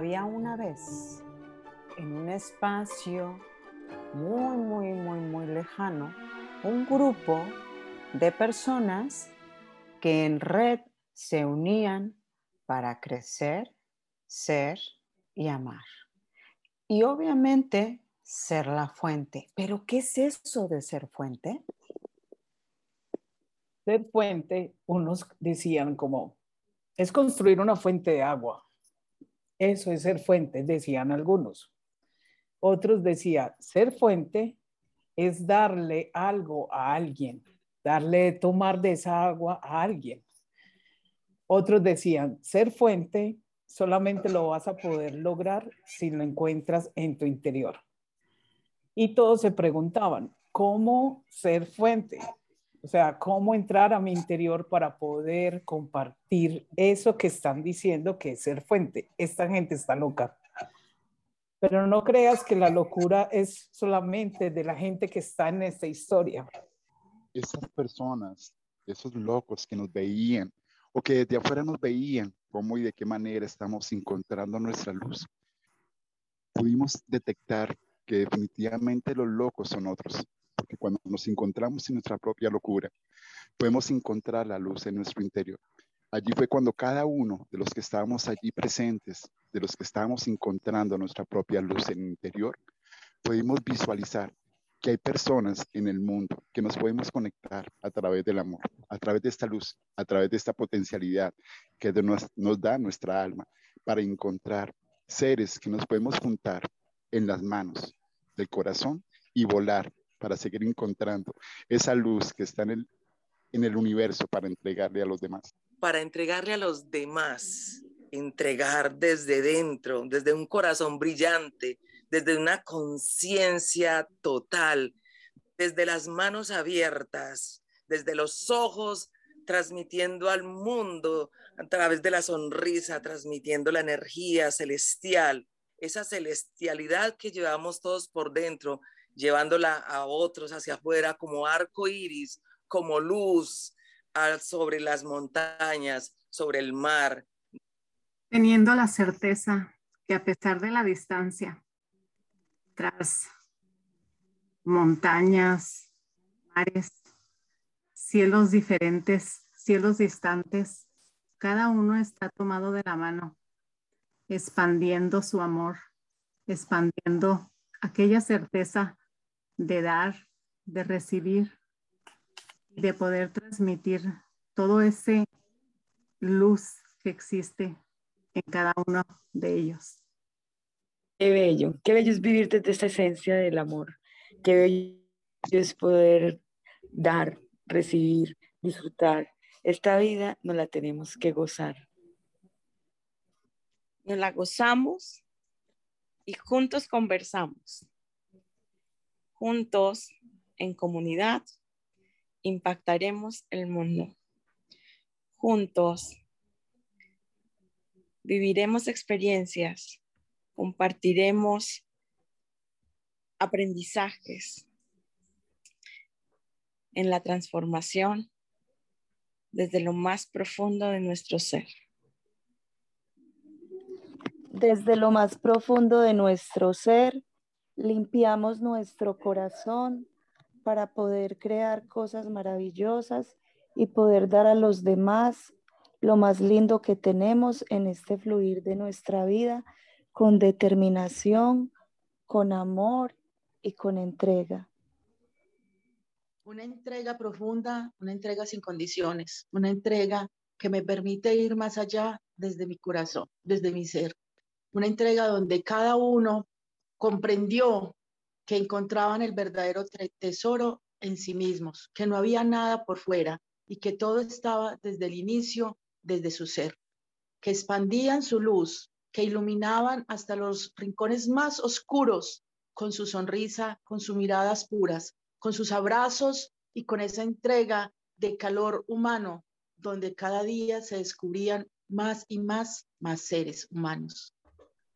Había una vez en un espacio muy, muy, muy, muy lejano un grupo de personas que en red se unían para crecer, ser y amar. Y obviamente ser la fuente. Pero ¿qué es eso de ser fuente? Ser fuente, unos decían como, es construir una fuente de agua. Eso es ser fuente, decían algunos. Otros decían, ser fuente es darle algo a alguien, darle tomar de esa agua a alguien. Otros decían, ser fuente solamente lo vas a poder lograr si lo encuentras en tu interior. Y todos se preguntaban, ¿cómo ser fuente? O sea, ¿cómo entrar a mi interior para poder compartir eso que están diciendo que es ser fuente? Esta gente está loca. Pero no creas que la locura es solamente de la gente que está en esta historia. Esas personas, esos locos que nos veían o que desde afuera nos veían, cómo y de qué manera estamos encontrando nuestra luz. Pudimos detectar que definitivamente los locos son otros, porque cuando nos encontramos en nuestra propia locura, podemos encontrar la luz en nuestro interior. Allí fue cuando cada uno de los que estábamos allí presentes, de los que estábamos encontrando nuestra propia luz en el interior, pudimos visualizar que hay personas en el mundo que nos podemos conectar a través del amor, a través de esta luz, a través de esta potencialidad que nos, nos da nuestra alma para encontrar seres que nos podemos juntar en las manos del corazón y volar para seguir encontrando esa luz que está en el, en el universo para entregarle a los demás. Para entregarle a los demás, entregar desde dentro, desde un corazón brillante, desde una conciencia total, desde las manos abiertas, desde los ojos, transmitiendo al mundo a través de la sonrisa, transmitiendo la energía celestial, esa celestialidad que llevamos todos por dentro, llevándola a otros hacia afuera como arco iris, como luz sobre las montañas, sobre el mar. Teniendo la certeza que a pesar de la distancia, tras montañas, mares, cielos diferentes, cielos distantes, cada uno está tomado de la mano, expandiendo su amor, expandiendo aquella certeza de dar, de recibir, de poder transmitir todo ese luz que existe en cada uno de ellos. Qué bello, qué bello es vivir desde esta esencia del amor. Qué bello es poder dar, recibir, disfrutar. Esta vida no la tenemos que gozar. Nos la gozamos y juntos conversamos. Juntos, en comunidad, impactaremos el mundo. Juntos, viviremos experiencias compartiremos aprendizajes en la transformación desde lo más profundo de nuestro ser. Desde lo más profundo de nuestro ser, limpiamos nuestro corazón para poder crear cosas maravillosas y poder dar a los demás lo más lindo que tenemos en este fluir de nuestra vida con determinación, con amor y con entrega. Una entrega profunda, una entrega sin condiciones, una entrega que me permite ir más allá desde mi corazón, desde mi ser. Una entrega donde cada uno comprendió que encontraban el verdadero tesoro en sí mismos, que no había nada por fuera y que todo estaba desde el inicio, desde su ser, que expandían su luz que iluminaban hasta los rincones más oscuros con su sonrisa, con sus miradas puras, con sus abrazos y con esa entrega de calor humano, donde cada día se descubrían más y más, más seres humanos.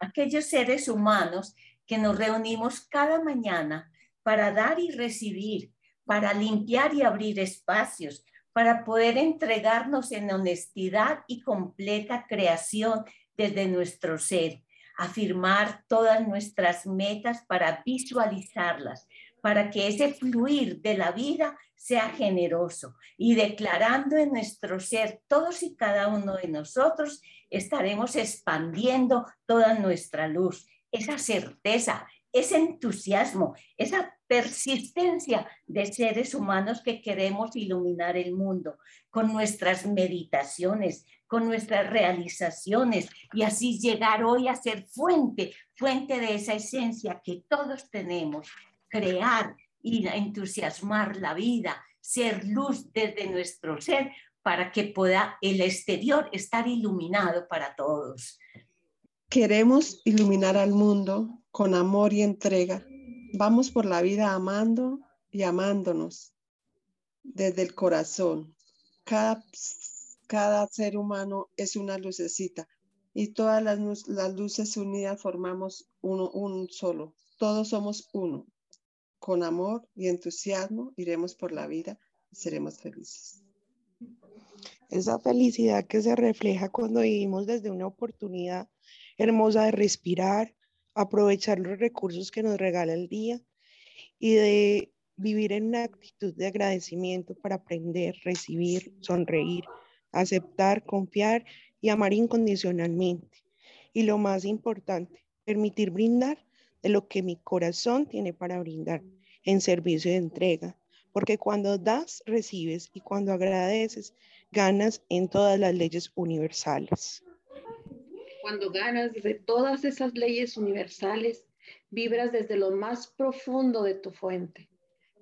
Aquellos seres humanos que nos reunimos cada mañana para dar y recibir, para limpiar y abrir espacios, para poder entregarnos en honestidad y completa creación desde nuestro ser. afirmar todas nuestras metas para visualizarlas, para que ese fluir de la vida sea generoso y declarando en nuestro ser, todos y cada uno de nosotros estaremos expandiendo toda nuestra luz, esa certeza, ese entusiasmo, esa persistencia de seres humanos que queremos iluminar el mundo con nuestras meditaciones, con nuestras realizaciones y así llegar hoy a ser fuente, fuente de esa esencia que todos tenemos, crear y entusiasmar la vida, ser luz desde nuestro ser para que pueda el exterior estar iluminado para todos. Queremos iluminar al mundo con amor y entrega. Vamos por la vida amando y amándonos desde el corazón. Cada, cada ser humano es una lucecita y todas las, las luces unidas formamos uno, un solo. Todos somos uno. Con amor y entusiasmo iremos por la vida y seremos felices. Esa felicidad que se refleja cuando vivimos desde una oportunidad hermosa de respirar, aprovechar los recursos que nos regala el día y de vivir en una actitud de agradecimiento para aprender, recibir, sonreír, aceptar, confiar y amar incondicionalmente. Y lo más importante, permitir brindar de lo que mi corazón tiene para brindar en servicio de entrega. Porque cuando das, recibes y cuando agradeces, ganas en todas las leyes universales. Cuando ganas de todas esas leyes universales, vibras desde lo más profundo de tu fuente,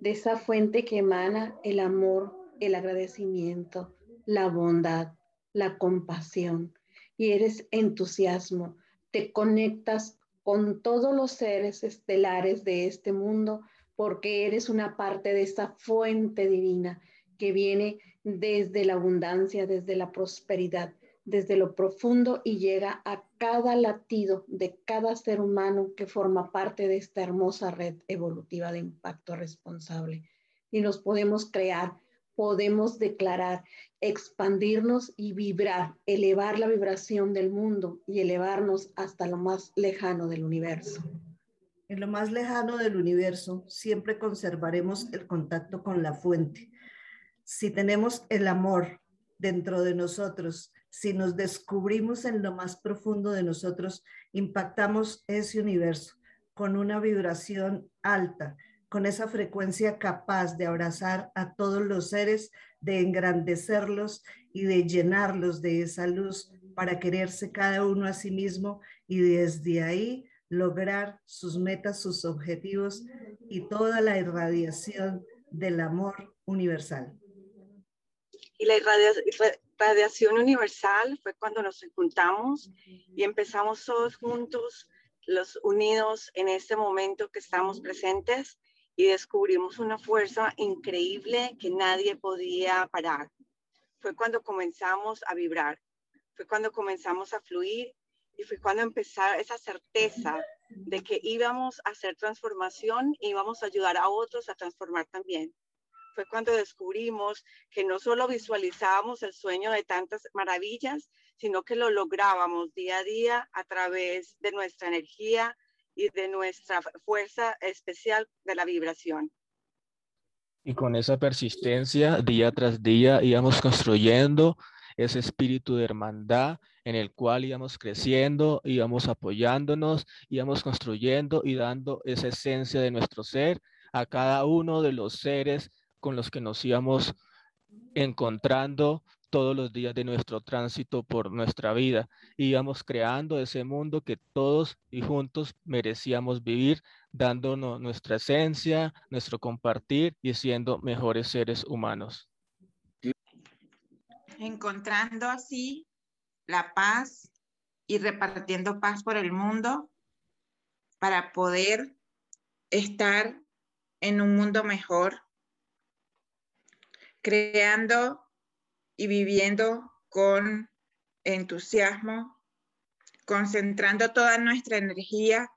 de esa fuente que emana el amor, el agradecimiento, la bondad, la compasión, y eres entusiasmo, te conectas con todos los seres estelares de este mundo porque eres una parte de esa fuente divina que viene desde la abundancia, desde la prosperidad, desde lo profundo y llega a cada latido de cada ser humano que forma parte de esta hermosa red evolutiva de impacto responsable. Y nos podemos crear, podemos declarar, expandirnos y vibrar, elevar la vibración del mundo y elevarnos hasta lo más lejano del universo. En lo más lejano del universo siempre conservaremos el contacto con la fuente. Si tenemos el amor dentro de nosotros, si nos descubrimos en lo más profundo de nosotros, impactamos ese universo con una vibración alta, con esa frecuencia capaz de abrazar a todos los seres, de engrandecerlos y de llenarlos de esa luz para quererse cada uno a sí mismo y desde ahí lograr sus metas, sus objetivos y toda la irradiación del amor universal. Y la radiación universal fue cuando nos juntamos y empezamos todos juntos, los unidos en este momento que estamos presentes y descubrimos una fuerza increíble que nadie podía parar. Fue cuando comenzamos a vibrar, fue cuando comenzamos a fluir y fue cuando empezó esa certeza de que íbamos a hacer transformación y íbamos a ayudar a otros a transformar también fue cuando descubrimos que no solo visualizábamos el sueño de tantas maravillas, sino que lo lográbamos día a día a través de nuestra energía y de nuestra fuerza especial de la vibración. Y con esa persistencia, día tras día, íbamos construyendo ese espíritu de hermandad en el cual íbamos creciendo, íbamos apoyándonos, íbamos construyendo y dando esa esencia de nuestro ser a cada uno de los seres con los que nos íbamos encontrando todos los días de nuestro tránsito por nuestra vida. Íbamos creando ese mundo que todos y juntos merecíamos vivir, dándonos nuestra esencia, nuestro compartir y siendo mejores seres humanos. Encontrando así la paz y repartiendo paz por el mundo para poder estar en un mundo mejor creando y viviendo con entusiasmo, concentrando toda nuestra energía,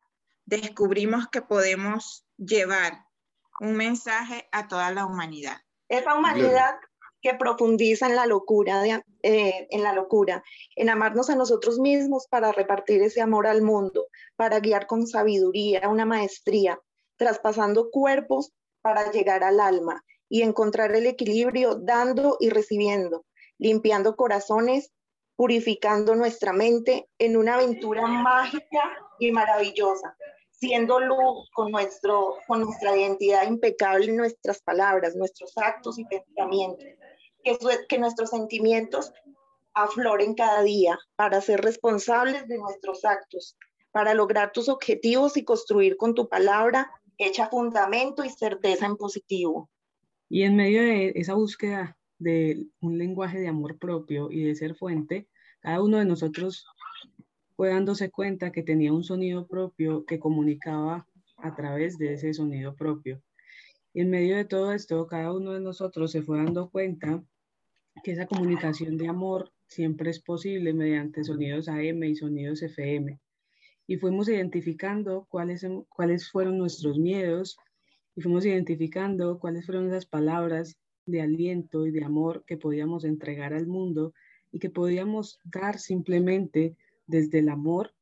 descubrimos que podemos llevar un mensaje a toda la humanidad. Esa humanidad que profundiza en la locura, eh, en la locura, en amarnos a nosotros mismos para repartir ese amor al mundo, para guiar con sabiduría, una maestría, traspasando cuerpos para llegar al alma y encontrar el equilibrio dando y recibiendo, limpiando corazones, purificando nuestra mente en una aventura mágica y maravillosa, siendo luz con, nuestro, con nuestra identidad impecable nuestras palabras, nuestros actos y pensamientos, que, que nuestros sentimientos afloren cada día para ser responsables de nuestros actos, para lograr tus objetivos y construir con tu palabra hecha fundamento y certeza en positivo. Y en medio de esa búsqueda de un lenguaje de amor propio y de ser fuente, cada uno de nosotros fue dándose cuenta que tenía un sonido propio que comunicaba a través de ese sonido propio. Y en medio de todo esto, cada uno de nosotros se fue dando cuenta que esa comunicación de amor siempre es posible mediante sonidos AM y sonidos FM. Y fuimos identificando cuáles, cuáles fueron nuestros miedos y fuimos identificando cuáles fueron esas palabras de aliento y de amor que podíamos entregar al mundo y que podíamos dar simplemente desde el amor,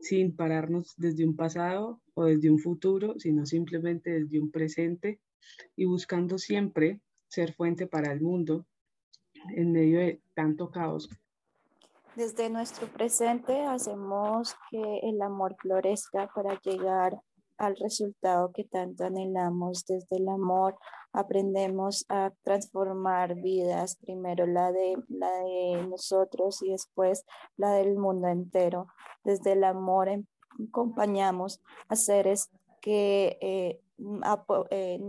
sin pararnos desde un pasado o desde un futuro, sino simplemente desde un presente y buscando siempre ser fuente para el mundo en medio de tanto caos. Desde nuestro presente hacemos que el amor florezca para llegar al resultado que tanto anhelamos. Desde el amor aprendemos a transformar vidas, primero la de, la de nosotros y después la del mundo entero. Desde el amor em, acompañamos a seres que, eh, eh,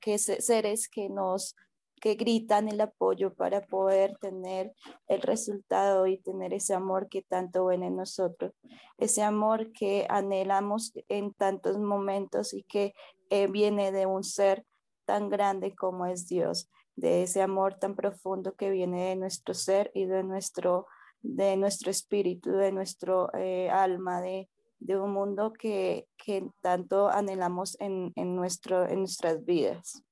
que seres que nos que gritan el apoyo para poder tener el resultado y tener ese amor que tanto ven en nosotros, ese amor que anhelamos en tantos momentos y que eh, viene de un ser tan grande como es Dios, de ese amor tan profundo que viene de nuestro ser y de nuestro, de nuestro espíritu, de nuestro eh, alma, de, de, un mundo que, que tanto anhelamos en, en, nuestro, en nuestras vidas.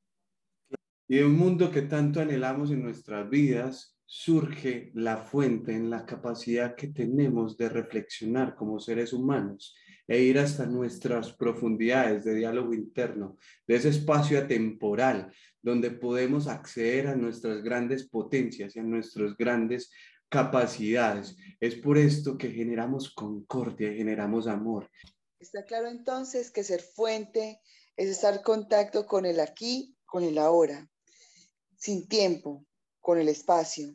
Y de un mundo que tanto anhelamos en nuestras vidas, surge la fuente en la capacidad que tenemos de reflexionar como seres humanos e ir hasta nuestras profundidades de diálogo interno, de ese espacio atemporal donde podemos acceder a nuestras grandes potencias y a nuestras grandes capacidades. Es por esto que generamos concordia, generamos amor. Está claro entonces que ser fuente es estar en contacto con el aquí, con el ahora sin tiempo, con el espacio.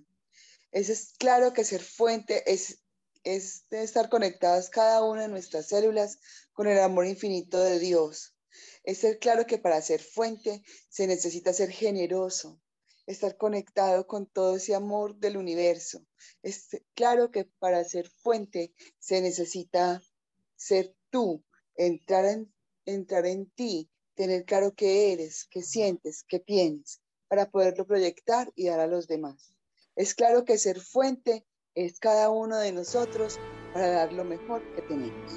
Es, claro que ser fuente es, es estar conectadas cada una de nuestras células con el amor infinito de Dios. Es ser claro que para ser fuente se necesita ser generoso, estar conectado con todo ese amor del universo. Es claro que para ser fuente se necesita ser tú, entrar en, entrar en ti, tener claro qué eres, qué sientes, qué tienes para poderlo proyectar y dar a los demás. Es claro que ser fuente es cada uno de nosotros para dar lo mejor que tenemos.